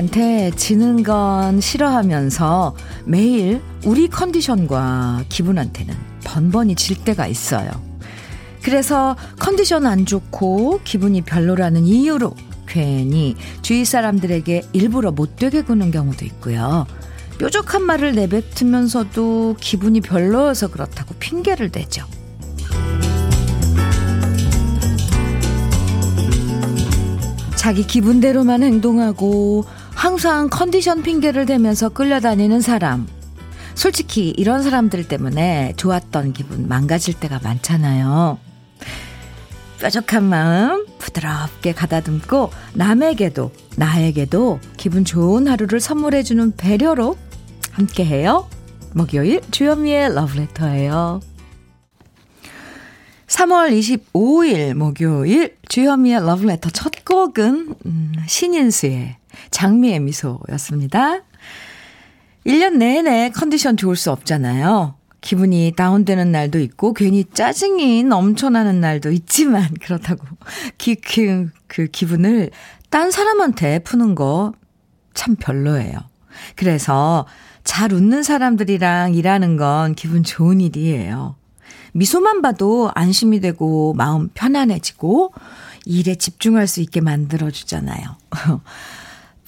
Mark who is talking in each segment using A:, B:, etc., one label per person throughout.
A: 남한테 지는 건 싫어하면서 매일 우리 컨디션과 기분한테는 번번이 질 때가 있어요. 그래서 컨디션 안 좋고 기분이 별로라는 이유로 괜히 주위 사람들에게 일부러 못되게 구는 경우도 있고요. 뾰족한 말을 내뱉으면서도 기분이 별로여서 그렇다고 핑계를 대죠. 자기 기분대로만 행동하고 항상 컨디션 핑계를 대면서 끌려다니는 사람. 솔직히 이런 사람들 때문에 좋았던 기분 망가질 때가 많잖아요. 뾰족한 마음 부드럽게 가다듬고 남에게도 나에게도 기분 좋은 하루를 선물해주는 배려로 함께해요. 목요일 주현미의 러브레터예요. 3월 25일 목요일 주현미의 러브레터 첫 곡은 음, 신인수의 장미의 미소였습니다. 1년 내내 컨디션 좋을 수 없잖아요. 기분이 다운되는 날도 있고 괜히 짜증이 넘쳐나는 날도 있지만 그렇다고 기, 그, 그 기분을 딴 사람한테 푸는 거 참 별로예요. 그래서 잘 웃는 사람들이랑 일하는 건 기분 좋은 일이에요. 미소만 봐도 안심이 되고 마음 편안해지고 일에 집중할 수 있게 만들어주잖아요.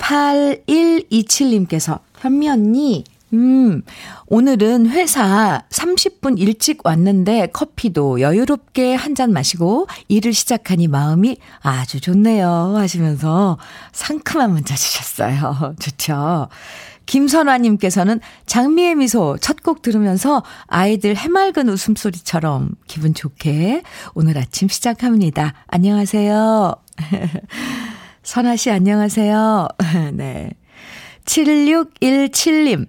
A: 8127님께서 현미 언니, 음, 오늘은 회사 30분 일찍 왔는데 커피도 여유롭게 한 잔 마시고 일을 시작하니 마음이 아주 좋네요. 하시면서 상큼한 문자 주셨어요. 좋죠. 김선화님께서는 장미의 미소 첫 곡 들으면서 아이들 해맑은 웃음소리처럼 기분 좋게 오늘 아침 시작합니다. 안녕하세요. 선아 씨 안녕하세요. 네. 7617님.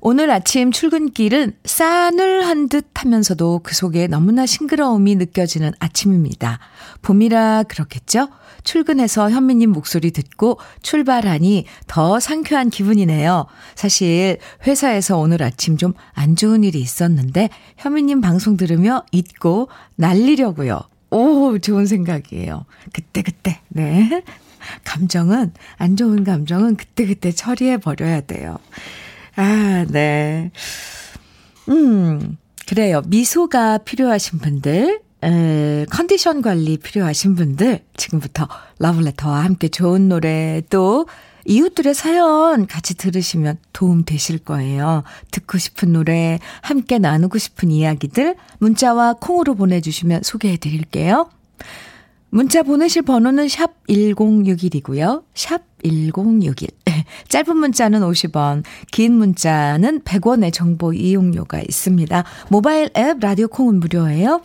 A: 오늘 아침 출근길은 싸늘한 듯 하면서도 그 속에 너무나 싱그러움이 느껴지는 아침입니다. 봄이라 그렇겠죠? 출근해서 현미님 목소리 듣고 출발하니 더 상쾌한 기분이네요. 사실 회사에서 오늘 아침 좀 안 좋은 일이 있었는데 현미님 방송 들으며 잊고 날리려고요. 오, 좋은 생각이에요. 그때그때, 네. 감정은, 안 좋은 감정은 그때그때 처리해버려야 돼요. 아, 네. 음, 그래요. 미소가 필요하신 분들, 에, 컨디션 관리 필요하신 분들, 지금부터 러블레터와 함께 좋은 노래 또 이웃들의 사연 같이 들으시면 도움 되실 거예요. 듣고 싶은 노래, 함께 나누고 싶은 이야기들, 문자와 콩으로 보내주시면 소개해 드릴게요. 문자 보내실 번호는 샵 1061이고요. 샵 1061. 짧은 문자는 50원, 긴 문자는 100원의 정보 이용료가 있습니다. 모바일 앱 라디오 콩은 무료예요.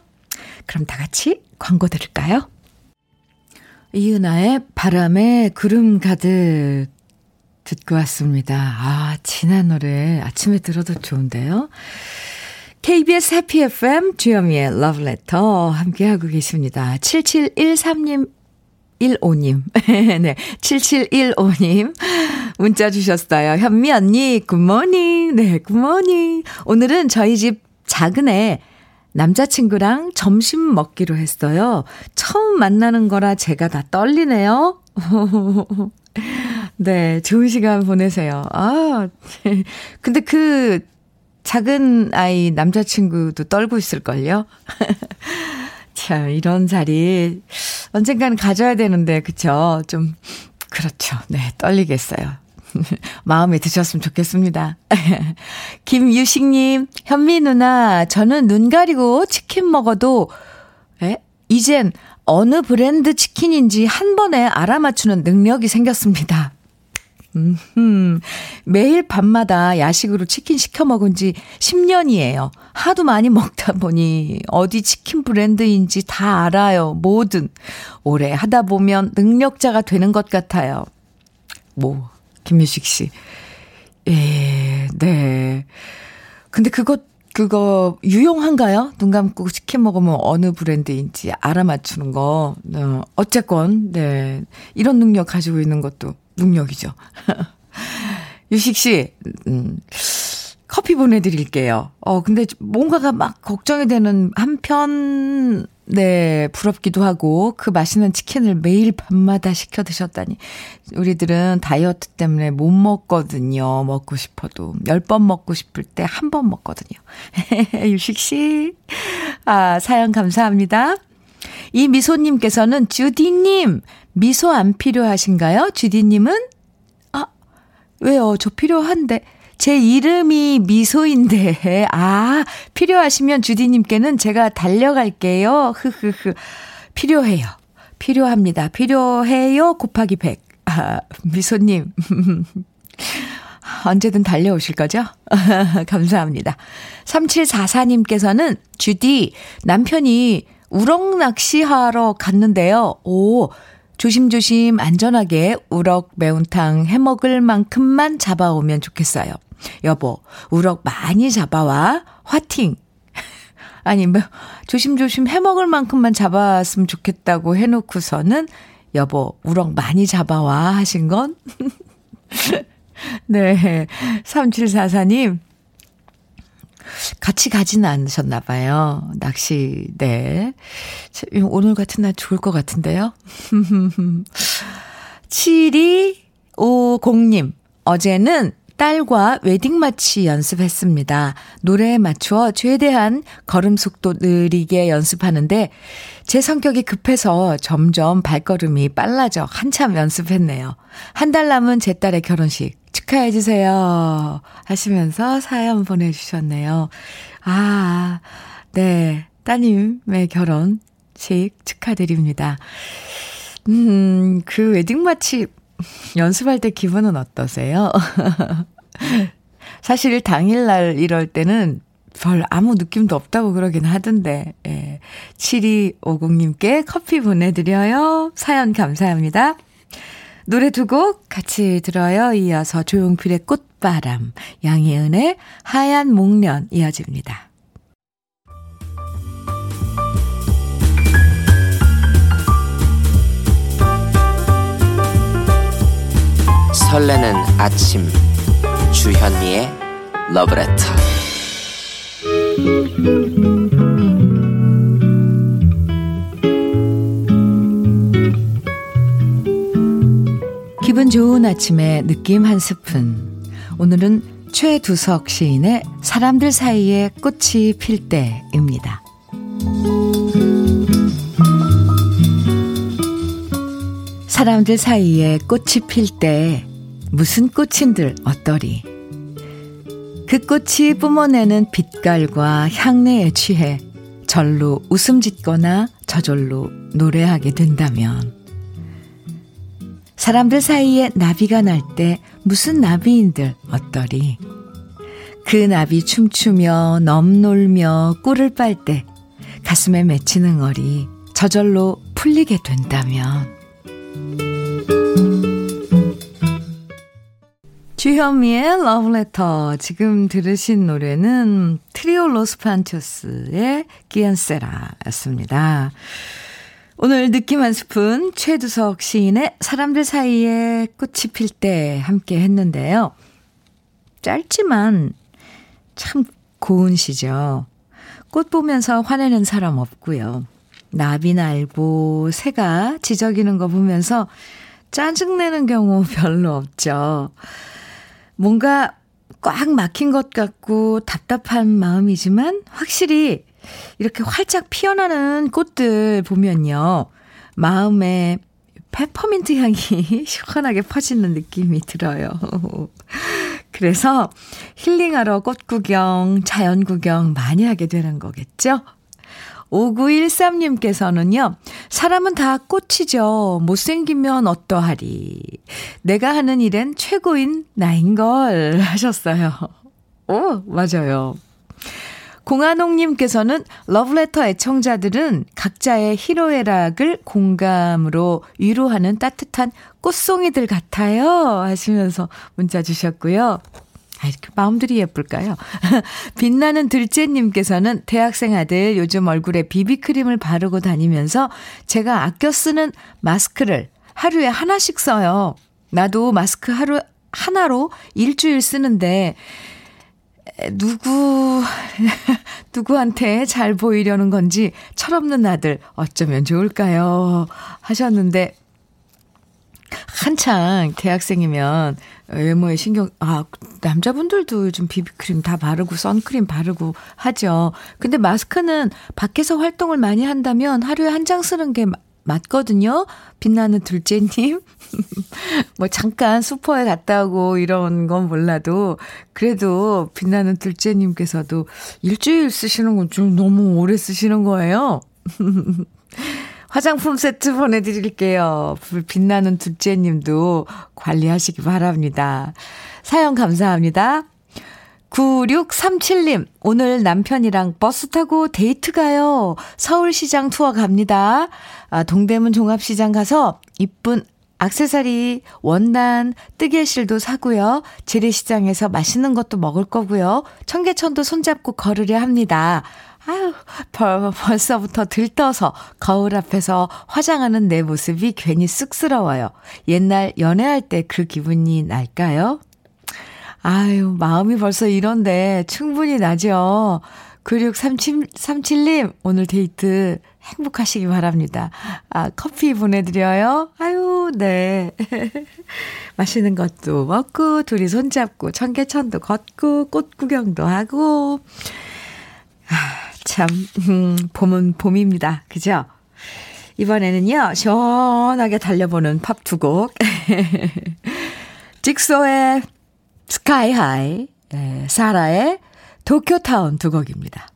A: 그럼 다 같이 광고 들을까요? 이은아의 바람에 구름 가득 듣고 왔습니다. 아, 지난 노래 아침에 들어도 좋은데요. KBS 해피 FM 주현미의 러브레터 함께하고 계십니다. 7713님 15님. 네. 7715님. 문자 주셨어요. 현미 언니, 굿모닝. 네, 굿모닝. 오늘은 저희 집 작은 애 남자친구랑 점심 먹기로 했어요. 처음 만나는 거라 제가 다 떨리네요. 네, 좋은 시간 보내세요. 아, 근데 그 작은 아이 남자친구도 떨고 있을걸요? 참, 이런 자리 언젠가는 가져야 되는데, 그쵸? 좀, 그렇죠. 네, 떨리겠어요. 마음에 드셨으면 좋겠습니다. 김유식님, 현미 누나, 저는 눈 가리고 치킨 먹어도, 에? 이젠 어느 브랜드 치킨인지 한 번에 알아맞추는 능력이 생겼습니다. 음, 매일 밤마다 야식으로 치킨 시켜 먹은 지 10년이에요. 하도 많이 먹다 보니 어디 치킨 브랜드인지 다 알아요. 뭐든. 오래 하다 보면 능력자가 되는 것 같아요. 뭐, 김유식 씨. 예, 네. 근데 그거, 그거 유용한가요? 눈 감고 치킨 먹으면 어느 브랜드인지 알아맞추는 거. 어, 어쨌건, 네. 이런 능력 가지고 있는 것도 능력이죠. 유식 씨, 음, 커피 보내드릴게요. 어, 근데 뭔가가 막 걱정이 되는 한편, 네, 부럽기도 하고 그 맛있는 치킨을 매일 밤마다 시켜 드셨다니. 우리들은 다이어트 때문에 못 먹거든요. 먹고 싶어도. 10번 먹고 싶을 때 한 번 먹거든요. 유식 씨. 아, 사연 감사합니다. 이 미소님께서는 주디님, 미소 안 필요하신가요? 주디님은? 아, 왜요? 저 필요한데. 제 이름이 미소인데, 아, 필요하시면 주디님께는 제가 달려갈게요. 흐흐흐. 필요해요. 필요합니다. 필요해요. 곱하기 100. 아, 미소님. 언제든 달려오실 거죠? 감사합니다. 3744님께서는 주디, 남편이 우럭 낚시하러 갔는데요. 오, 조심조심 안전하게 우럭 매운탕 해 먹을 만큼만 잡아오면 좋겠어요. 여보, 우럭 많이 잡아와. 화팅. 아니, 뭐, 조심조심 해 먹을 만큼만 잡아왔으면 좋겠다고 해놓고서는 여보, 우럭 많이 잡아와 하신 건? 네. 3744님, 같이 가지는 않으셨나 봐요. 낚시, 네. 오늘 같은 날 좋을 것 같은데요. 7250님, 어제는 딸과 웨딩 마치 연습했습니다. 노래에 맞추어 최대한 걸음 속도 느리게 연습하는데 제 성격이 급해서 점점 발걸음이 빨라져 한참 연습했네요. 한 달 남은 제 딸의 결혼식 축하해 주세요. 하시면서 사연 보내주셨네요. 아, 네. 따님의 결혼식 축하드립니다. 음, 그 웨딩 마치 연습할 때 기분은 어떠세요? 사실 당일날 이럴 때는 별 아무 느낌도 없다고 그러긴 하던데, 예. 7250님께 커피 보내드려요. 사연 감사합니다. 노래 두 곡 같이 들어요. 이어서 조용필의 꽃바람, 양희은의 하얀 목련 이어집니다.
B: 설레는 아침 주현미의 러브레터
A: 기분 좋은 아침에 느낌 한 스푼. 오늘은 최두석 시인의 사람들 사이에 꽃이 필 때입니다. 사람들 사이에 꽃이 필 때 무슨 꽃인들 어떠리. 그 꽃이 뿜어내는 빛깔과 향내에 취해 절로 웃음 짓거나 저절로 노래하게 된다면 사람들 사이에 나비가 날 때 무슨 나비인들 어떠리. 그 나비 춤추며 넘놀며 꿀을 빨 때 가슴에 맺히는 얼이 저절로 풀리게 된다면 주현미의 러브레터 지금 들으신 노래는 트리오 로스판토스의 기안세라였습니다. 오늘 느낌 한 스푼 최두석 시인의 사람들 사이에 꽃이 필 때 함께 했는데요. 짧지만 참 고운 시죠. 꽃 보면서 화내는 사람 없고요. 나비 날고 새가 지저귀는 거 보면서 짜증내는 경우 별로 없죠. 뭔가 꽉 막힌 것 같고 답답한 마음이지만 확실히 이렇게 활짝 피어나는 꽃들 보면요. 마음에 페퍼민트 향이 시원하게 퍼지는 느낌이 들어요. 그래서 힐링하러 꽃 구경, 자연 구경 많이 하게 되는 거겠죠? 5913님께서는요, 사람은 다 꽃이죠. 못생기면 어떠하리. 내가 하는 일엔 최고인 나인걸 하셨어요. 오, 맞아요. 공한옥님께서는 러브레터 애청자들은 각자의 희로애락을 공감으로 위로하는 따뜻한 꽃송이들 같아요. 하시면서 문자 주셨고요. 아, 이렇게 마음들이 예쁠까요? 빛나는 둘째님께서는 대학생 아들 요즘 얼굴에 비비크림을 바르고 다니면서 제가 아껴 쓰는 마스크를 하루에 하나씩 써요. 나도 마스크 하루, 하나로 일주일 쓰는데 누구, 누구한테 잘 보이려는 건지 철없는 아들 어쩌면 좋을까요? 하셨는데, 한창 대학생이면 외모에 신경, 아, 남자분들도 요즘 비비크림 다 바르고 선크림 바르고 하죠. 근데 마스크는 밖에서 활동을 많이 한다면 하루에 한 장 쓰는 게 맞거든요. 빛나는 둘째님. 뭐 잠깐 슈퍼에 갔다 오고 이런 건 몰라도 그래도 빛나는 둘째님께서도 일주일 쓰시는 건 좀 너무 오래 쓰시는 거예요. 화장품 세트 보내드릴게요. 빛나는 둘째님도 관리하시기 바랍니다. 사연 감사합니다. 9637님, 오늘 남편이랑 버스 타고 데이트 가요. 서울시장 투어 갑니다. 아, 동대문 종합시장 가서 이쁜 악세사리, 원단, 뜨개실도 사고요. 재래시장에서 맛있는 것도 먹을 거고요. 청계천도 손잡고 걸으려 합니다. 아유, 벌, 벌써부터 들떠서 거울 앞에서 화장하는 내 모습이 괜히 쑥스러워요. 옛날 연애할 때 그 기분이 날까요? 아유, 마음이 벌써 이런데 충분히 나죠. 9637님, 오늘 데이트 행복하시기 바랍니다. 아, 커피 보내드려요. 아유, 네. 맛있는 것도 먹고, 둘이 손잡고, 청계천도 걷고, 꽃 구경도 하고. 아, 참, 음, 봄은 봄입니다. 그죠? 이번에는요, 시원하게 달려보는 팝 두 곡. 직소의 스카이하이, 네, 사라의 도쿄타운 두 곡입니다.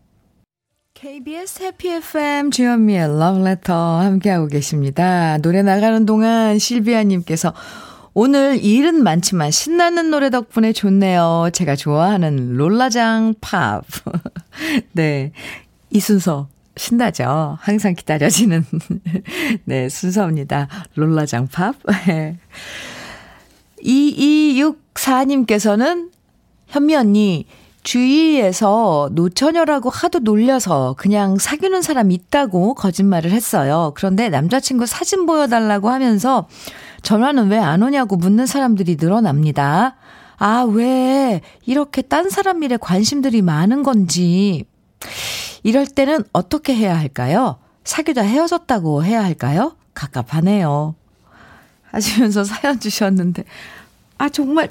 A: KBS 해피 FM 주현미의 러브레터 함께하고 계십니다. 노래 나가는 동안 실비아님께서 오늘 일은 많지만 신나는 노래 덕분에 좋네요. 제가 좋아하는 롤라장 팝. 네. 이 순서 신나죠? 항상 기다려지는, 네, 순서입니다. 롤라장 팝. 2264님께서는 현미 언니, 주위에서 노처녀라고 하도 놀려서 그냥 사귀는 사람 있다고 거짓말을 했어요. 그런데 남자친구 사진 보여달라고 하면서 전화는 왜 안 오냐고 묻는 사람들이 늘어납니다. 아, 왜 이렇게 딴 사람 일에 관심들이 많은 건지. 이럴 때는 어떻게 해야 할까요? 사귀다 헤어졌다고 해야 할까요? 갑갑하네요. 하시면서 사연 주셨는데, 아, 정말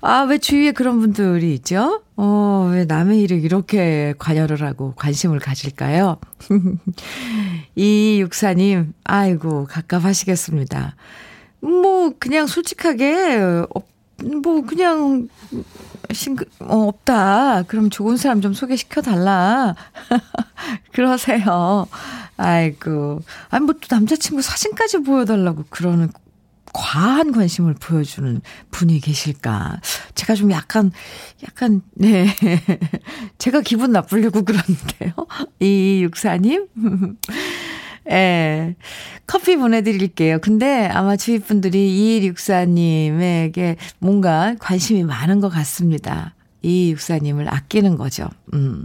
A: 아, 왜 주위에 그런 분들이 있죠? 어, 왜 남의 일을 이렇게 관여를 하고 관심을 가질까요? 이 육사님, 아이고, 갑갑하시겠습니다. 뭐, 그냥 솔직하게, 어, 뭐, 그냥, 싱그, 어, 없다. 그럼 좋은 사람 좀 소개시켜 달라. 그러세요. 아이고. 아니, 뭐, 또 남자친구 사진까지 보여달라고 그러는 과한 관심을 보여주는 분이 계실까. 제가 좀 약간, 약간, 네. 제가 기분 나쁘려고 그러는데요. 이 육사님. 예. 커피 보내드릴게요. 근데 아마 주위 분들이 이 육사님에게 뭔가 관심이 많은 것 같습니다. 이 육사님을 아끼는 거죠. 음.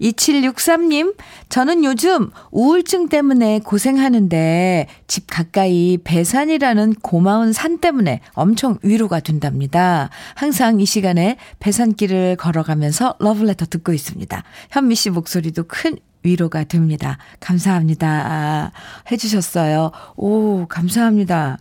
A: 2763님, 저는 요즘 우울증 때문에 고생하는데 집 가까이 배산이라는 고마운 산 때문에 엄청 위로가 된답니다. 항상 이 시간에 배산길을 걸어가면서 러브레터 듣고 있습니다. 현미 씨 목소리도 큰 위로가 됩니다. 감사합니다. 아, 해주셨어요. 오, 감사합니다.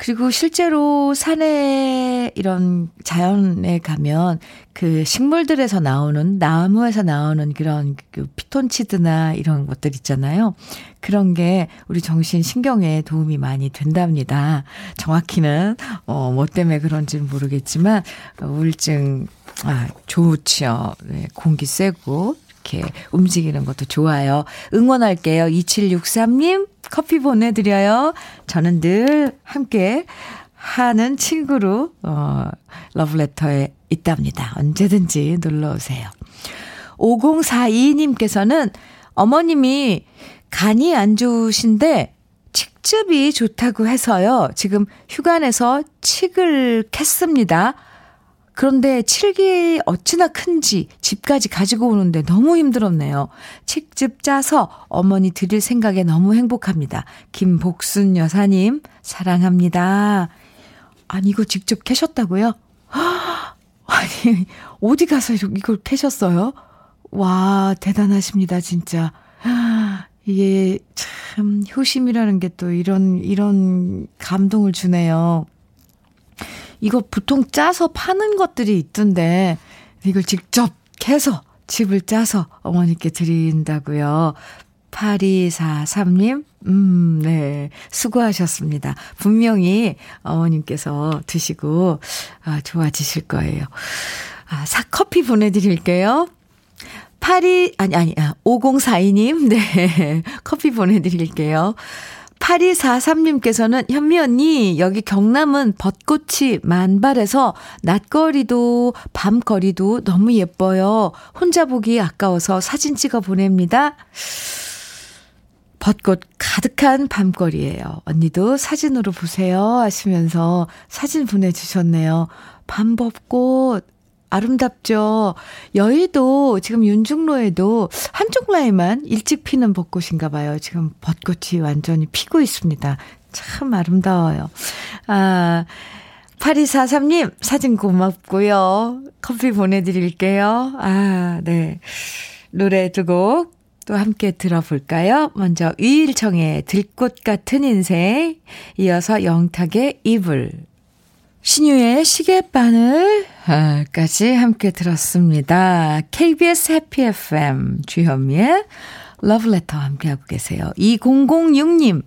A: 그리고 실제로 산에 이런 자연에 가면 그 식물들에서 나오는 나무에서 나오는 그런 그 피톤치드나 이런 것들 있잖아요. 그런 게 우리 정신 신경에 도움이 많이 된답니다. 정확히는 어뭐 때문에 그런지는 모르겠지만 우울증 아 좋지요. 네, 공기 쐬고 이렇게 움직이는 것도 좋아요. 응원할게요. 2763님 커피 보내드려요. 저는 늘 함께 하는 친구로, 어, 러브레터에 있답니다. 언제든지 놀러 오세요. 5042님께서는 어머님이 간이 안 좋으신데 칡즙이 좋다고 해서요. 지금 휴가 내서 칡을 캤습니다. 그런데 칠기 어찌나 큰지 집까지 가지고 오는데 너무 힘들었네요. 칡즙 짜서 어머니 드릴 생각에 너무 행복합니다. 김복순 여사님, 사랑합니다. 아니, 이거 직접 캐셨다고요? 아니, 어디 가서 이걸 캐셨어요? 와, 대단하십니다, 진짜. 이게 참 효심이라는 게 또 이런, 이런 감동을 주네요. 이거 보통 짜서 파는 것들이 있던데, 이걸 직접 캐서 집을 짜서 어머니께 드린다고요. 8243님, 음, 네. 수고하셨습니다. 분명히 어머님께서 드시고, 아, 좋아지실 거예요. 아, 사, 커피 보내드릴게요. 82, 아니, 아니, 아, 5042님, 네. 커피 보내드릴게요. 8243님께서는 현미 언니, 여기 경남은 벚꽃이 만발해서 낮거리도 밤거리도 너무 예뻐요. 혼자 보기 아까워서 사진 찍어 보냅니다. 벚꽃 가득한 밤거리예요. 언니도 사진으로 보세요 하시면서 사진 보내주셨네요. 밤벚꽃 아름답죠. 여의도 지금 윤중로에도 한쪽 라인만 일찍 피는 벚꽃인가 봐요. 지금 벚꽃이 완전히 피고 있습니다. 참 아름다워요. 아, 8243님 사진 고맙고요. 커피 보내드릴게요. 아, 네. 노래 두 곡 또 함께 들어볼까요? 먼저 위일청의 들꽃 같은 인생, 이어서 영탁의 이불, 신유의 시계바늘까지 함께 들었습니다. KBS 해피 FM 주현미의 러브레터 함께하고 계세요. 2006님,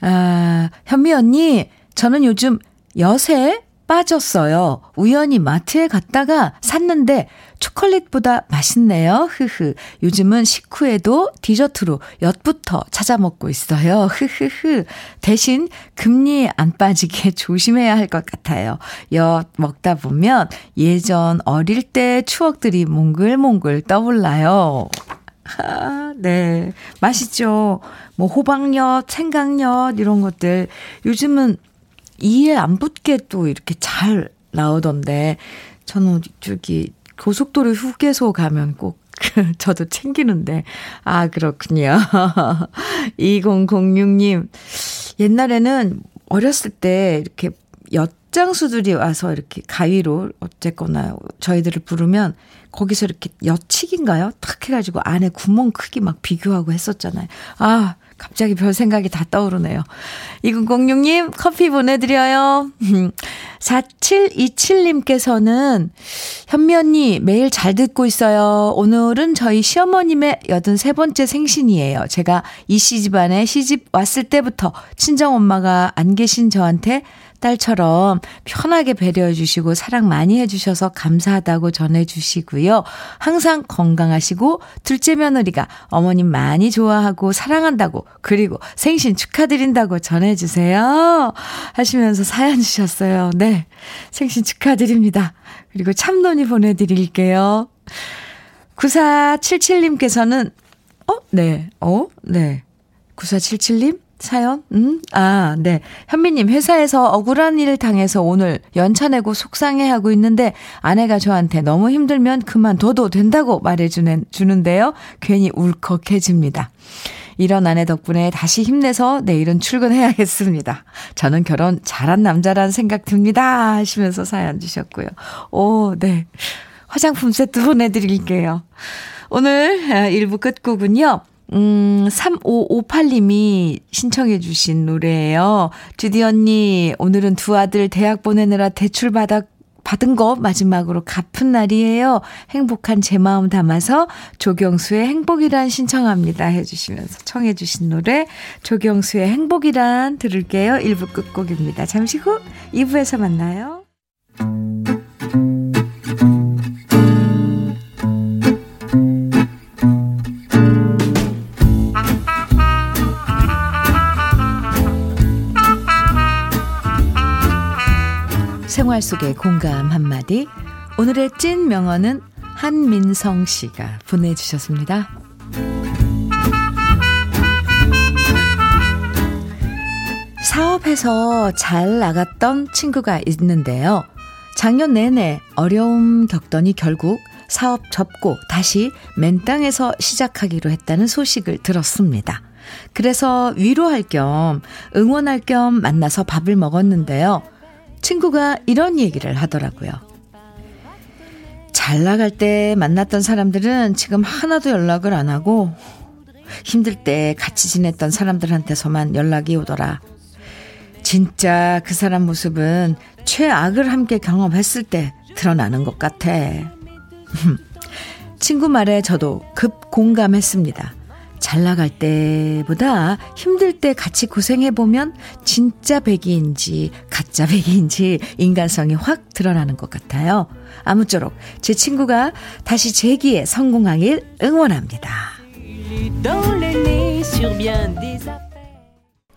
A: 아, 현미 언니, 저는 요즘 엿에 빠졌어요. 우연히 마트에 갔다가 샀는데 초콜릿보다 맛있네요. 흐흐. 요즘은 식후에도 디저트로 엿부터 찾아 먹고 있어요. 흐흐흐. 대신 금리 안 빠지게 조심해야 할 것 같아요. 엿 먹다 보면 예전 어릴 때 추억들이 몽글몽글 떠올라요. 아, 네. 맛있죠. 뭐 호박엿, 생강엿 이런 것들 요즘은 이에 안 붙게 또 이렇게 잘 나오던데, 저는 저기 고속도로 휴게소 가면 꼭 저도 챙기는데, 아, 그렇군요. 2006님, 옛날에는 어렸을 때 이렇게 엿장수들이 와서 이렇게 가위로 어쨌거나 저희들을 부르면 거기서 이렇게 엿치기인가요? 탁 해가지고 안에 구멍 크기 막 비교하고 했었잖아요. 아, 갑자기 별 생각이 다 떠오르네요. 2906님, 커피 보내드려요. 4727님께서는, 현미 언니, 매일 잘 듣고 있어요. 오늘은 저희 시어머님의 83번째 생신이에요. 제가 이씨 집안에 시집 왔을 때부터 친정엄마가 안 계신 저한테 딸처럼 편하게 배려해 주시고 사랑 많이 해 주셔서 감사하다고 전해 주시고요. 항상 건강하시고 둘째 며느리가 어머님 많이 좋아하고 사랑한다고 그리고 생신 축하드린다고 전해 주세요. 하시면서 사연 주셨어요. 네. 생신 축하드립니다. 그리고 참논이 보내 드릴게요. 9477님께서는 어? 네. 어? 네. 9477님? 사연? 음? 아, 네. 현미님, 회사에서 억울한 일 당해서 오늘 연차 내고 속상해하고 있는데 아내가 저한테 너무 힘들면 그만둬도 된다고 말해주는, 주는데요. 괜히 울컥해집니다. 이런 아내 덕분에 다시 힘내서 내일은 출근해야겠습니다. 저는 결혼 잘한 남자란 생각 듭니다. 하시면서 사연 주셨고요. 오, 네. 화장품 세트 보내드릴게요. 오늘 1부 끝곡은요. 음, 3558님이 신청해 주신 노래예요. 주디 언니, 오늘은 두 아들 대학 보내느라 대출 받아 받은 거 마지막으로 갚은 날이에요. 행복한 제 마음 담아서 조경수의 행복이란 신청합니다. 해주시면서 청해주신 노래 조경수의 행복이란 들을게요. 1부 끝곡입니다. 잠시 후 2부에서 만나요. 생활 속의 공감 한마디. 오늘의 찐 명언은 한민성 씨가 보내주셨습니다. 사업해서 잘 나갔던 친구가 있는데요. 작년 내내 어려움 겪더니 결국 사업 접고 다시 맨 땅에서 시작하기로 했다는 소식을 들었습니다. 그래서 위로할 겸 응원할 겸 만나서 밥을 먹었는데요. 친구가 이런 얘기를 하더라고요. 잘 나갈 때 만났던 사람들은 지금 하나도 연락을 안 하고 힘들 때 같이 지냈던 사람들한테서만 연락이 오더라. 진짜 그 사람 모습은 최악을 함께 경험했을 때 드러나는 것 같아. 친구 말에 저도 급 공감했습니다. 잘 나갈 때보다 힘들 때 같이 고생해보면 진짜 백이인지 가짜 백이인지 인간성이 확 드러나는 것 같아요. 아무쪼록 제 친구가 다시 재기에 성공하길 응원합니다.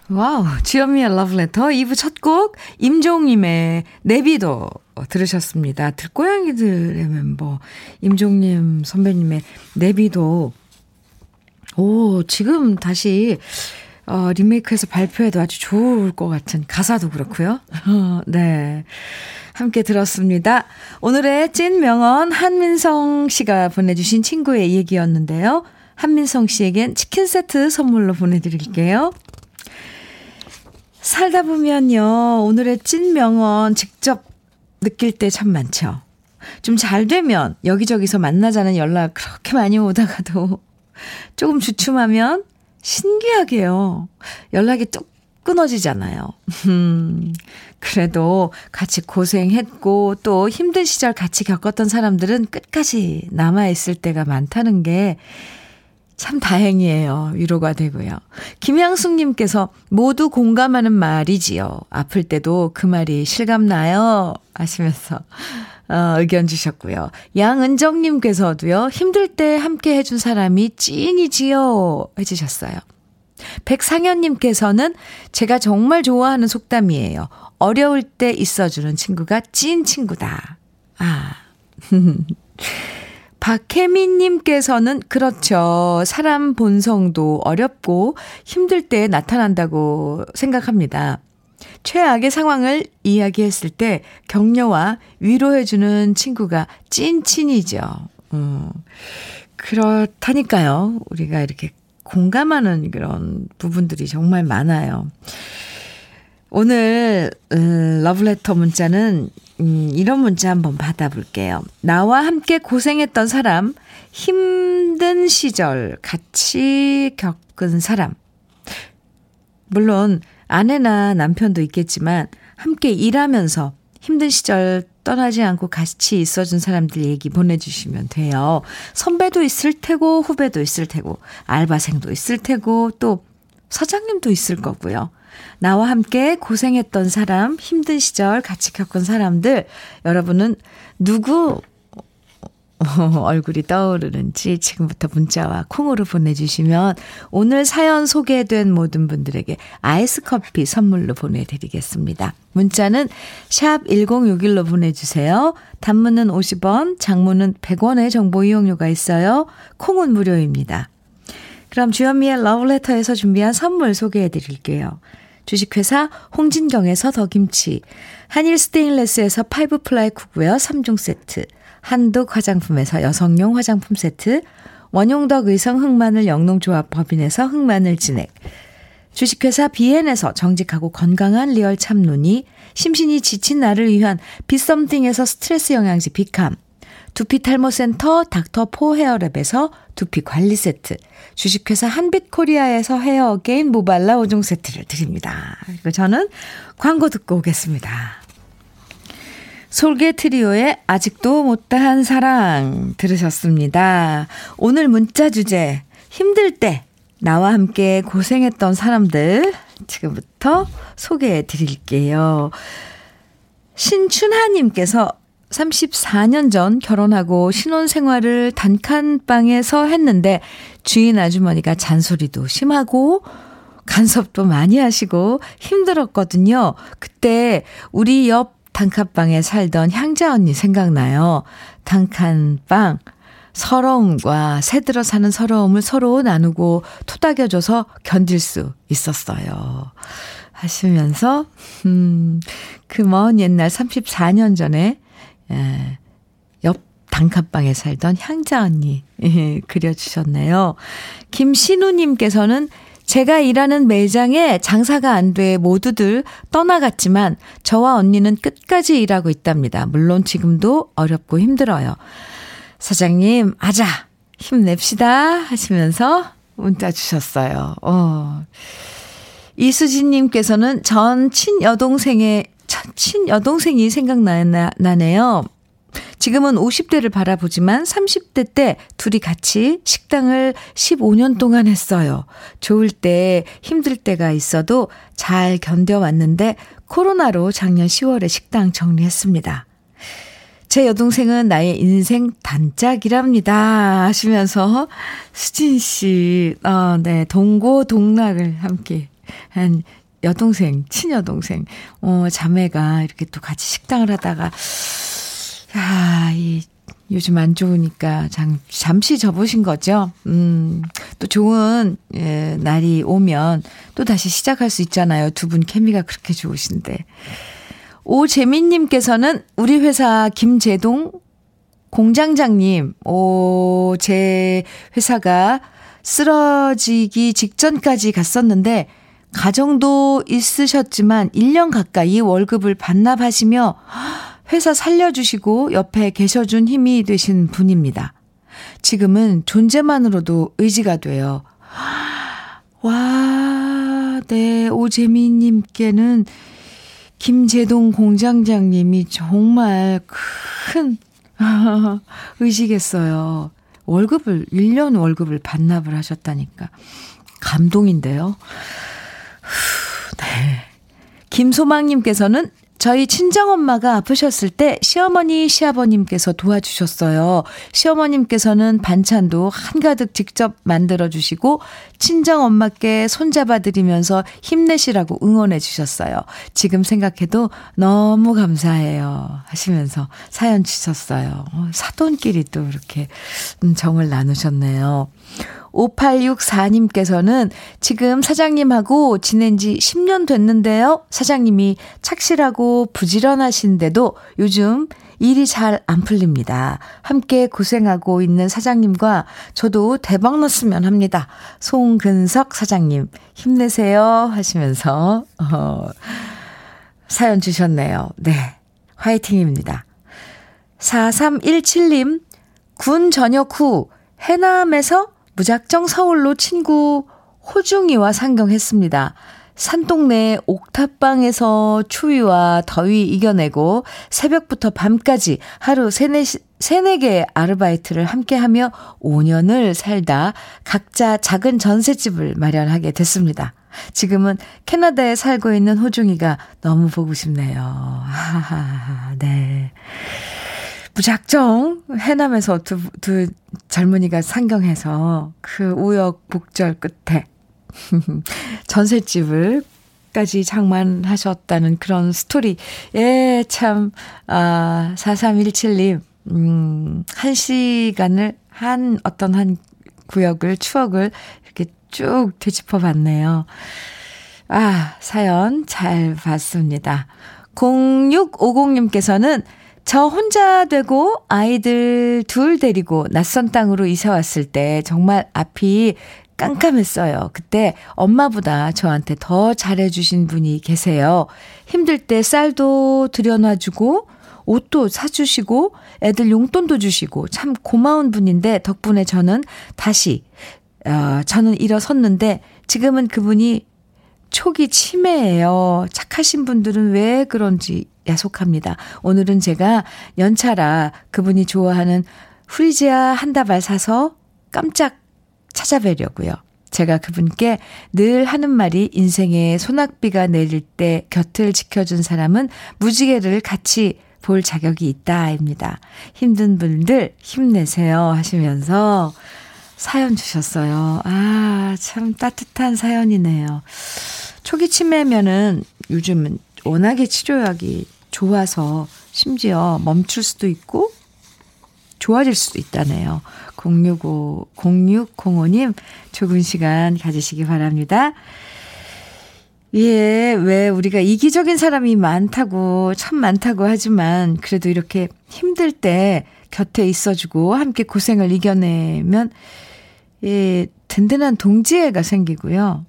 A: Wow, 주현미의 러브레터 2부 첫 곡 임종님의 내비도 들으셨습니다. 들고양이들의 멤버 임종님 선배님의 내비도 오, 지금 다시 어, 리메이크해서 발표해도 아주 좋을 것 같은 가사도 그렇고요. 어, 네. 함께 들었습니다. 오늘의 찐 명언 한민성 씨가 보내주신 친구의 얘기였는데요. 한민성 씨에겐 치킨 세트 선물로 보내드릴게요. 살다 보면요. 오늘의 찐 명언 직접 느낄 때 참 많죠. 좀 잘 되면 여기저기서 만나자는 연락 그렇게 많이 오다가도 조금 주춤하면 신기하게요. 연락이 뚝 끊어지잖아요. 음, 그래도 같이 고생했고 또 힘든 시절 같이 겪었던 사람들은 끝까지 남아있을 때가 많다는 게 참 다행이에요. 위로가 되고요. 김양숙님께서 모두 공감하는 말이지요. 아플 때도 그 말이 실감나요. 하시면서 어, 의견 주셨고요. 양은정님께서도요, 힘들 때 함께 해준 사람이 찐이지요. 해주셨어요. 백상현님께서는 제가 정말 좋아하는 속담이에요. 어려울 때 있어주는 친구가 찐 친구다. 아. 박혜민님께서는 그렇죠. 사람 본성도 어렵고 힘들 때 나타난다고 생각합니다. 최악의 상황을 이야기했을 때 격려와 위로해주는 친구가 찐친이죠. 음, 그렇다니까요. 우리가 이렇게 공감하는 그런 부분들이 정말 많아요. 오늘 음, 러브레터 문자는 음, 이런 문자 한번 받아볼게요. 나와 함께 고생했던 사람, 힘든 시절 같이 겪은 사람. 물론 아내나 남편도 있겠지만 함께 일하면서 힘든 시절 떠나지 않고 같이 있어준 사람들 얘기 보내주시면 돼요. 선배도 있을 테고, 후배도 있을 테고, 알바생도 있을 테고, 또 사장님도 있을 거고요. 나와 함께 고생했던 사람, 힘든 시절 같이 겪은 사람들, 여러분은 누구 얼굴이 떠오르는지 지금부터 문자와 콩으로 보내주시면 오늘 사연 소개된 모든 분들에게 아이스 커피 선물로 보내드리겠습니다. 문자는 샵 1061로 보내주세요. 단문은 50원, 장문은 100원의 정보 이용료가 있어요. 콩은 무료입니다. 그럼 주현미의 러브레터에서 준비한 선물 소개해 드릴게요. 주식회사 홍진경에서 더김치, 한일 스테인레스에서 five ply cookware 3종 세트, 한독 화장품에서 여성용 화장품 세트, 원용덕 의성 흑마늘 영농조합 법인에서 흑마늘 진액, 주식회사 비엔에서 정직하고 건강한 리얼 참눈이, 심신이 지친 나를 위한 비썸띵에서 스트레스 영양제 비캄, 두피 탈모 센터 닥터 포 헤어랩에서 두피 관리 세트, 주식회사 한빛 코리아에서 헤어 어게인 모발라 5종 세트를 드립니다. 그리고 저는 광고 듣고 오겠습니다. 솔개 트리오의 아직도 못다한 사랑 들으셨습니다. 오늘 문자 주제 힘들 때 나와 함께 고생했던 사람들 지금부터 소개해 드릴게요. 신춘하님께서 34년 전 결혼하고 신혼 생활을 단칸방에서 했는데 주인 아주머니가 잔소리도 심하고 간섭도 많이 하시고 힘들었거든요. 그때 우리 옆 단칸방에 살던 향자 언니 생각나요. 단칸방 서러움과 새들어 사는 서러움을 서로 나누고 토닥여줘서 견딜 수 있었어요. 하시면서 음, 그 먼 옛날 34년 전에 예, 옆 단칸방에 살던 향자 언니 예, 그려주셨네요. 김신우님께서는 제가 일하는 매장에 장사가 안 돼 모두들 떠나갔지만 저와 언니는 끝까지 일하고 있답니다. 물론 지금도 어렵고 힘들어요. 사장님, 아자! 힘냅시다! 하시면서 문자 주셨어요. 어. 이수진님께서는 전 친여동생의, 친여동생이 생각나네요. 지금은 50대를 바라보지만 30대 때 둘이 같이 식당을 15년 동안 했어요. 좋을 때, 힘들 때가 있어도 잘 견뎌왔는데 코로나로 작년 10월에 식당 정리했습니다. 제 여동생은 나의 인생 단짝이랍니다. 하시면서 수진 씨, 어, 네, 동고 동락을 함께 한 여동생, 친여동생, 어, 자매가 이렇게 또 같이 식당을 하다가 아, 이 요즘 안 좋으니까 잠, 잠시 접으신 거죠. 음, 또 좋은 예, 날이 오면 또 다시 시작할 수 있잖아요. 두 분 케미가 그렇게 좋으신데. 오재민님께서는 우리 회사 김재동 공장장님, 오, 제 회사가 쓰러지기 직전까지 갔었는데, 가정도 있으셨지만 1년 가까이 월급을 반납하시며 회사 살려주시고 옆에 계셔준 힘이 되신 분입니다. 지금은 존재만으로도 의지가 돼요. 와, 네, 오재민님께는 김재동 공장장님이 정말 큰 의지겠어요. 월급을, 1년 월급을 반납을 하셨다니까. 감동인데요. 네. 김소망님께서는 저희 친정엄마가 아프셨을 때 시어머니, 시아버님께서 도와주셨어요. 시어머님께서는 반찬도 한가득 직접 만들어주시고, 친정엄마께 손잡아 드리면서 힘내시라고 응원해 주셨어요. 지금 생각해도 너무 감사해요. 하시면서 사연 주셨어요. 어, 사돈끼리 또 이렇게 음, 정을 나누셨네요. 5864님께서는 지금 사장님하고 지낸 지 10년 됐는데요. 사장님이 착실하고 부지런하신데도 요즘 일이 잘 안 풀립니다. 함께 고생하고 있는 사장님과 저도 대박 났으면 합니다. 송근석 사장님, 힘내세요. 하시면서, 어, 사연 주셨네요. 네. 화이팅입니다. 4317님, 군 전역 후 해남에서 무작정 서울로 친구 호중이와 상경했습니다. 산동네 옥탑방에서 추위와 더위 이겨내고 새벽부터 밤까지 하루 세네, 세네 개 아르바이트를 함께 하며 5년을 살다 각자 작은 전셋집을 마련하게 됐습니다. 지금은 캐나다에 살고 있는 호중이가 너무 보고 싶네요. 하하하, 네. 무작정 해남에서 두, 두 젊은이가 상경해서 그 우여곡절 끝에 전셋집을 까지 장만하셨다는 그런 스토리. 예, 참, 아, 4317님, 음, 한 시간을, 한 어떤 한 구역을, 추억을 이렇게 쭉 되짚어 봤네요. 아, 사연 잘 봤습니다. 0650님께서는 저 혼자 되고 아이들 둘 데리고 낯선 땅으로 이사 왔을 때 정말 앞이 깜깜했어요. 그때 엄마보다 저한테 더 잘해주신 분이 계세요. 힘들 때 쌀도 들여놔주고, 옷도 사주시고, 애들 용돈도 주시고, 참 고마운 분인데, 덕분에 저는 다시, 어, 저는 일어섰는데, 지금은 그분이 초기 치매예요. 착하신 분들은 왜 그런지 야속합니다. 오늘은 제가 연차라 그분이 좋아하는 프리지아 한 다발 사서 깜짝 찾아뵈려고요. 제가 그분께 늘 하는 말이 인생에 소낙비가 내릴 때 곁을 지켜준 사람은 무지개를 같이 볼 자격이 있다입니다. 힘든 분들 힘내세요 하시면서 사연 주셨어요. 아, 참 따뜻한 사연이네요. 초기 치매면은 요즘은 워낙에 치료약이 좋아서 심지어 멈출 수도 있고 좋아질 수도 있다네요. 065, 0605님, 좋은 시간 가지시기 바랍니다. 예, 왜 우리가 이기적인 사람이 많다고, 참 많다고 하지만, 그래도 이렇게 힘들 때 곁에 있어주고, 함께 고생을 이겨내면, 예, 든든한 동지애가 생기고요.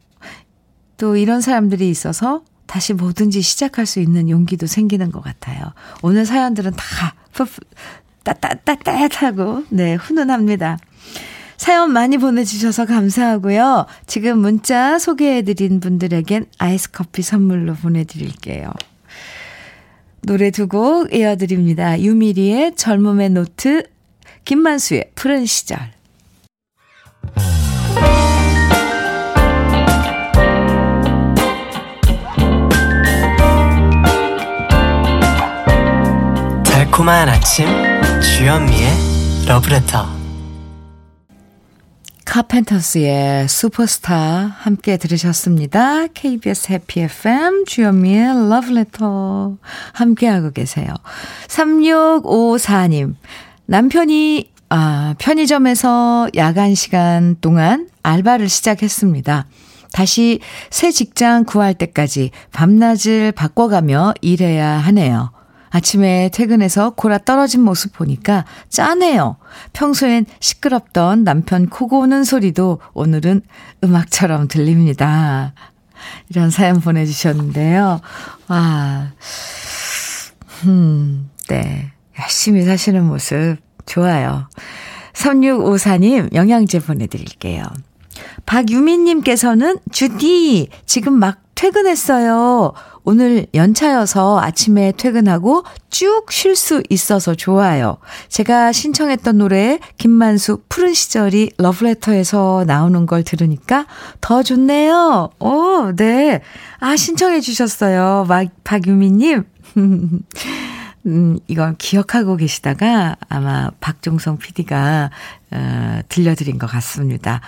A: 또 이런 사람들이 있어서 다시 뭐든지 시작할 수 있는 용기도 생기는 것 같아요. 오늘 사연들은 다 따따따따하고 네 훈훈합니다. 사연 많이 보내주셔서 감사하고요. 지금 문자 소개해드린 분들에겐 아이스 커피 선물로 보내드릴게요. 노래 두 곡 이어드립니다. 유미리의 젊음의 노트, 김만수의 푸른 시절.
B: 달콤한 아침 주현미의 러브레터
A: 카펜터스의 슈퍼스타 함께 들으셨습니다. KBS 해피 FM 주현미의 러브레터 함께하고 계세요. 3654님 남편이 아, 편의점에서 야간 시간 동안 알바를 시작했습니다. 다시 새 직장 구할 때까지 밤낮을 바꿔가며 일해야 하네요. 아침에 퇴근해서 골아 떨어진 모습 보니까 짠해요. 평소엔 시끄럽던 남편 코 고는 소리도 오늘은 음악처럼 들립니다. 이런 사연 보내주셨는데요. 와, 음, 네. 열심히 사시는 모습 좋아요. 3654님 영양제 보내드릴게요. 박유민님께서는 주디 지금 막 퇴근했어요. 오늘 연차여서 아침에 퇴근하고 쭉 쉴 수 있어서 좋아요. 제가 신청했던 노래 김만수 푸른 시절이 러브레터에서 나오는 걸 들으니까 더 좋네요. 오, 네. 아, 신청해 주셨어요. 막, 박유미 님. 음, 이건 기억하고 계시다가 아마 박종성 PD가, 어, 들려드린 것 같습니다.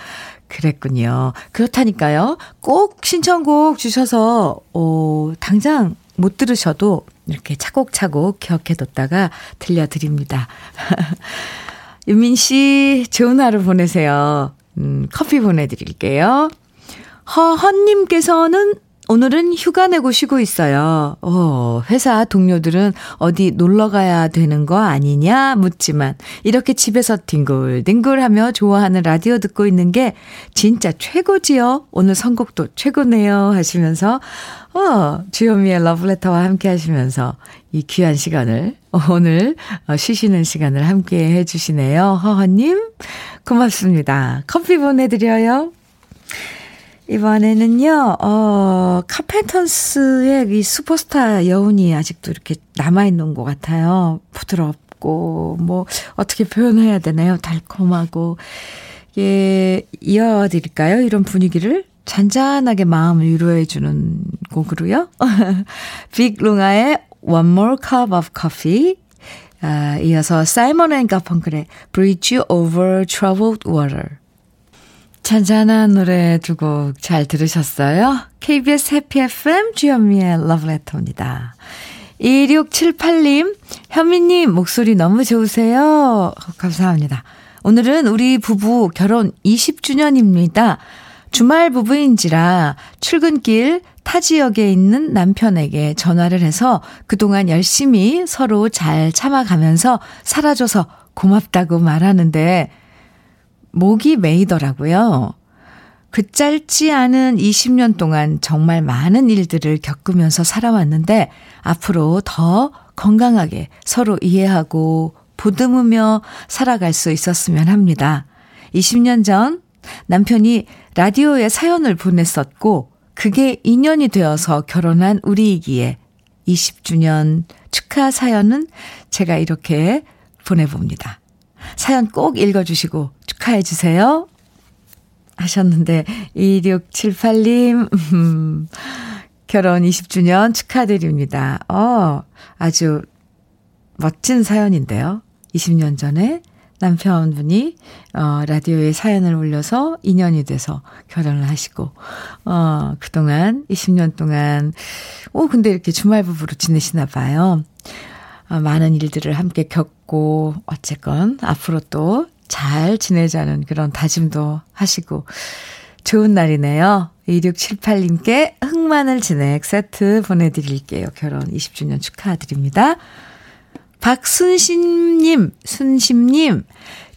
A: 그랬군요. 그렇다니까요. 꼭 신청곡 주셔서, 어, 당장 못 들으셔도 이렇게 차곡차곡 기억해뒀다가 들려드립니다. 유민 씨, 좋은 하루 보내세요. 음, 커피 보내드릴게요. 허헌님께서는 오늘은 휴가 내고 쉬고 있어요. 어, 회사 동료들은 어디 놀러 가야 되는 거 아니냐 묻지만 이렇게 집에서 뒹굴뒹굴 하며 좋아하는 라디오 듣고 있는 게 진짜 최고지요. 오늘 선곡도 최고네요 하시면서 어, 주현미의 러브레터와 함께 하시면서 이 귀한 시간을 오늘 어, 쉬시는 시간을 함께 해 주시네요. 허허님 고맙습니다. 커피 보내드려요. 이번에는요, 어, 카펜턴스의 이 슈퍼스타 여운이 아직도 이렇게 남아있는 것 같아요. 부드럽고, 뭐, 어떻게 표현해야 되나요? 달콤하고. 예, 이어드릴까요? 이런 분위기를 잔잔하게 마음을 위로해주는 곡으로요. 빅룽가의 One More Cup of Coffee. 아, 이어서 사이먼 앤 가펑클의 Bridge Over Troubled Water. 잔잔한 노래 두 곡 잘 들으셨어요? KBS 해피 FM 주현미의 러브레터입니다. 2678님, 현미님 목소리 너무 좋으세요. 감사합니다. 오늘은 우리 부부 결혼 20주년입니다. 주말 부부인지라 출근길 타 지역에 있는 남편에게 전화를 해서 그동안 열심히 서로 잘 참아가면서 살아줘서 고맙다고 말하는데 목이 메이더라고요. 그 짧지 않은 20년 동안 정말 많은 일들을 겪으면서 살아왔는데 앞으로 더 건강하게 서로 이해하고 보듬으며 살아갈 수 있었으면 합니다. 20년 전 남편이 라디오에 사연을 보냈었고 그게 인연이 되어서 결혼한 우리이기에 20주년 축하 사연은 제가 이렇게 보내봅니다. 사연 꼭 읽어주시고 축하해 주세요. 하셨는데, 2678님, 음, 결혼 20주년 축하드립니다. 어, 아주 멋진 사연인데요. 20년 전에 남편분이, 어, 라디오에 사연을 올려서 인연이 돼서 결혼을 하시고, 어, 그동안, 20년 동안, 오, 근데 이렇게 주말 부부로 지내시나 봐요. 어, 많은 일들을 함께 겪고, 어쨌건, 앞으로 또 잘 지내자는 그런 다짐도 하시고, 좋은 날이네요. 2678님께 흑마늘 진액 세트 보내드릴게요. 결혼 20주년 축하드립니다. 박순심님, 순심님,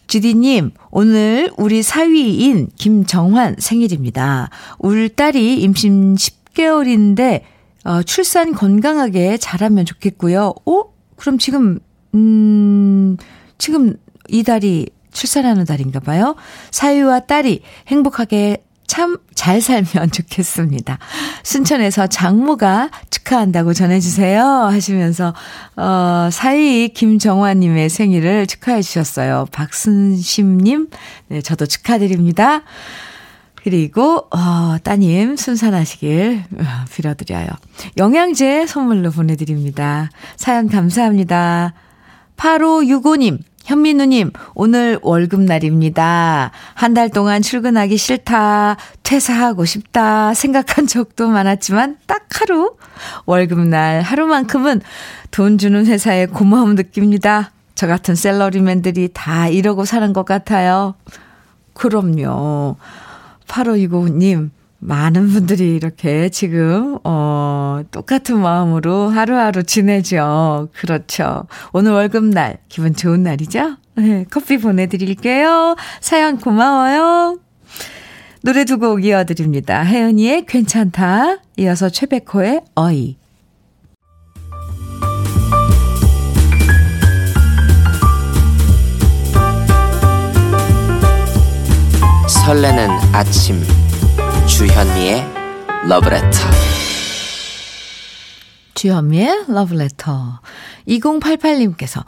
A: 주디님, 오늘 우리 사위인 김정환 생일입니다. 우리 딸이 임신 10개월인데, 어, 출산 건강하게 잘하면 좋겠고요. 어? 그럼 지금, 음, 지금 이 달이 출산하는 달인가 봐요. 사위와 딸이 행복하게 참 잘 살면 좋겠습니다. 순천에서 장모가 축하한다고 전해주세요. 하시면서, 어, 사위 김정화님의 생일을 축하해 주셨어요. 박순심님, 네, 저도 축하드립니다. 그리고, 어, 따님 순산하시길 어, 빌어드려요. 영양제 선물로 보내드립니다. 사연 감사합니다. 8565님, 현민우님, 오늘 월급날입니다. 한 달 동안 출근하기 싫다, 퇴사하고 싶다 생각한 적도 많았지만 딱 하루, 월급날 하루만큼은 돈 주는 회사에 고마움 느낍니다. 저 같은 셀러리맨들이 다 이러고 사는 것 같아요. 그럼요. 8565님, 많은 분들이 이렇게 지금, 어, 똑같은 마음으로 하루하루 지내죠. 그렇죠. 오늘 월급날, 기분 좋은 날이죠? 네, 커피 보내드릴게요. 사연 고마워요. 노래 두 곡 이어드립니다. 혜은이의 괜찮다. 이어서 최백호의 어이.
C: 설레는 아침 주현미의 러브레터
A: 주현미의 러브레터 2088님께서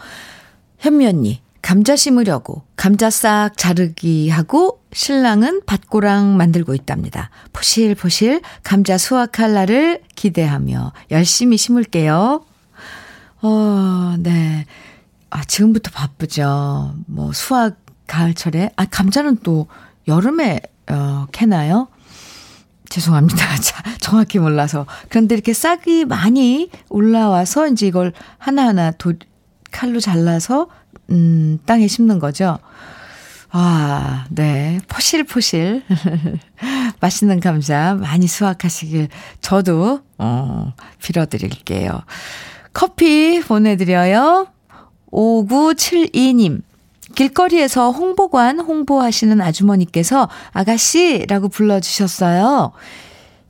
A: 현미 언니 감자 심으려고 감자 싹 자르기 하고 신랑은 밭고랑 만들고 있답니다. 포실포실 감자 수확할 날을 기대하며 열심히 심을게요. 어, 네. 아, 지금부터 바쁘죠. 뭐 수확 가을철에 아 감자는 또 여름에 어 캐나요? 죄송합니다. 자, 정확히 몰라서. 그런데 이렇게 싹이 많이 올라와서 이제 이걸 하나하나 도, 칼로 잘라서, 음, 땅에 심는 거죠. 아, 네. 포실포실. 맛있는 감자 많이 수확하시길 저도, 어, 빌어드릴게요. 커피 보내드려요. 5972님. 길거리에서 홍보관 홍보하시는 아주머니께서 아가씨라고 불러주셨어요.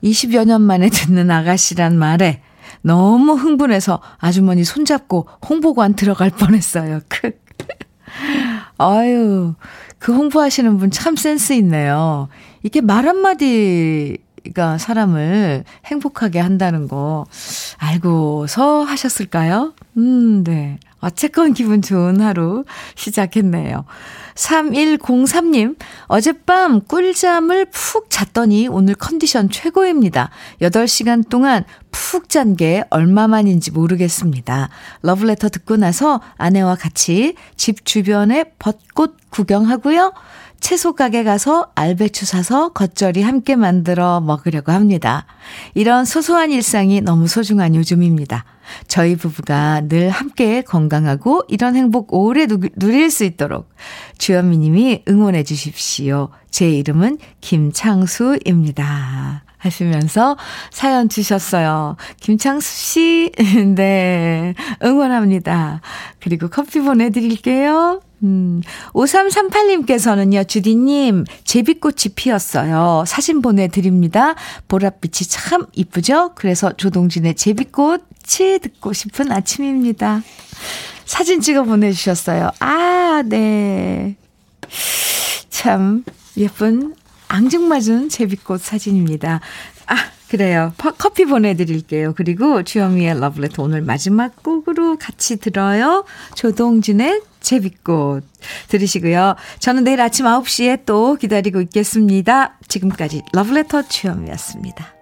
A: 20여 년 만에 듣는 아가씨란 말에 너무 흥분해서 아주머니 손잡고 홍보관 들어갈 뻔했어요. 크. 아유, 그 홍보하시는 분 참 센스 있네요. 이게 말 한마디가 사람을 행복하게 한다는 거 알고서 하셨을까요? 음, 네. 어쨌건 기분 좋은 하루 시작했네요. 3103님, 어젯밤 꿀잠을 푹 잤더니 오늘 컨디션 최고입니다. 8시간 동안 푹 잔 게 얼마만인지 모르겠습니다. 러브레터 듣고 나서 아내와 같이 집 주변에 벚꽃 구경하고요. 채소 가게 가서 알배추 사서 겉절이 함께 만들어 먹으려고 합니다. 이런 소소한 일상이 너무 소중한 요즘입니다. 저희 부부가 늘 함께 건강하고 이런 행복 오래 누릴 수 있도록 주현미 님이 응원해 주십시오. 제 이름은 김창수입니다. 하시면서 사연 주셨어요. 김창수 씨, 네, 응원합니다. 그리고 커피 보내드릴게요. 음, 5338님께서는요, 주디님, 제비꽃이 피었어요. 사진 보내드립니다. 보랏빛이 참 이쁘죠? 그래서 조동진의 제비꽃 이 듣고 싶은 아침입니다. 사진 찍어 보내주셨어요. 아, 네. 참, 예쁜 앙증맞은 제비꽃 사진입니다. 아, 그래요. 커피 보내드릴게요. 그리고 주현미의 러브레터 오늘 마지막 곡으로 같이 들어요. 조동진의 제비꽃 들으시고요. 저는 내일 아침 9시에 또 기다리고 있겠습니다. 지금까지 러브레터 주현미였습니다.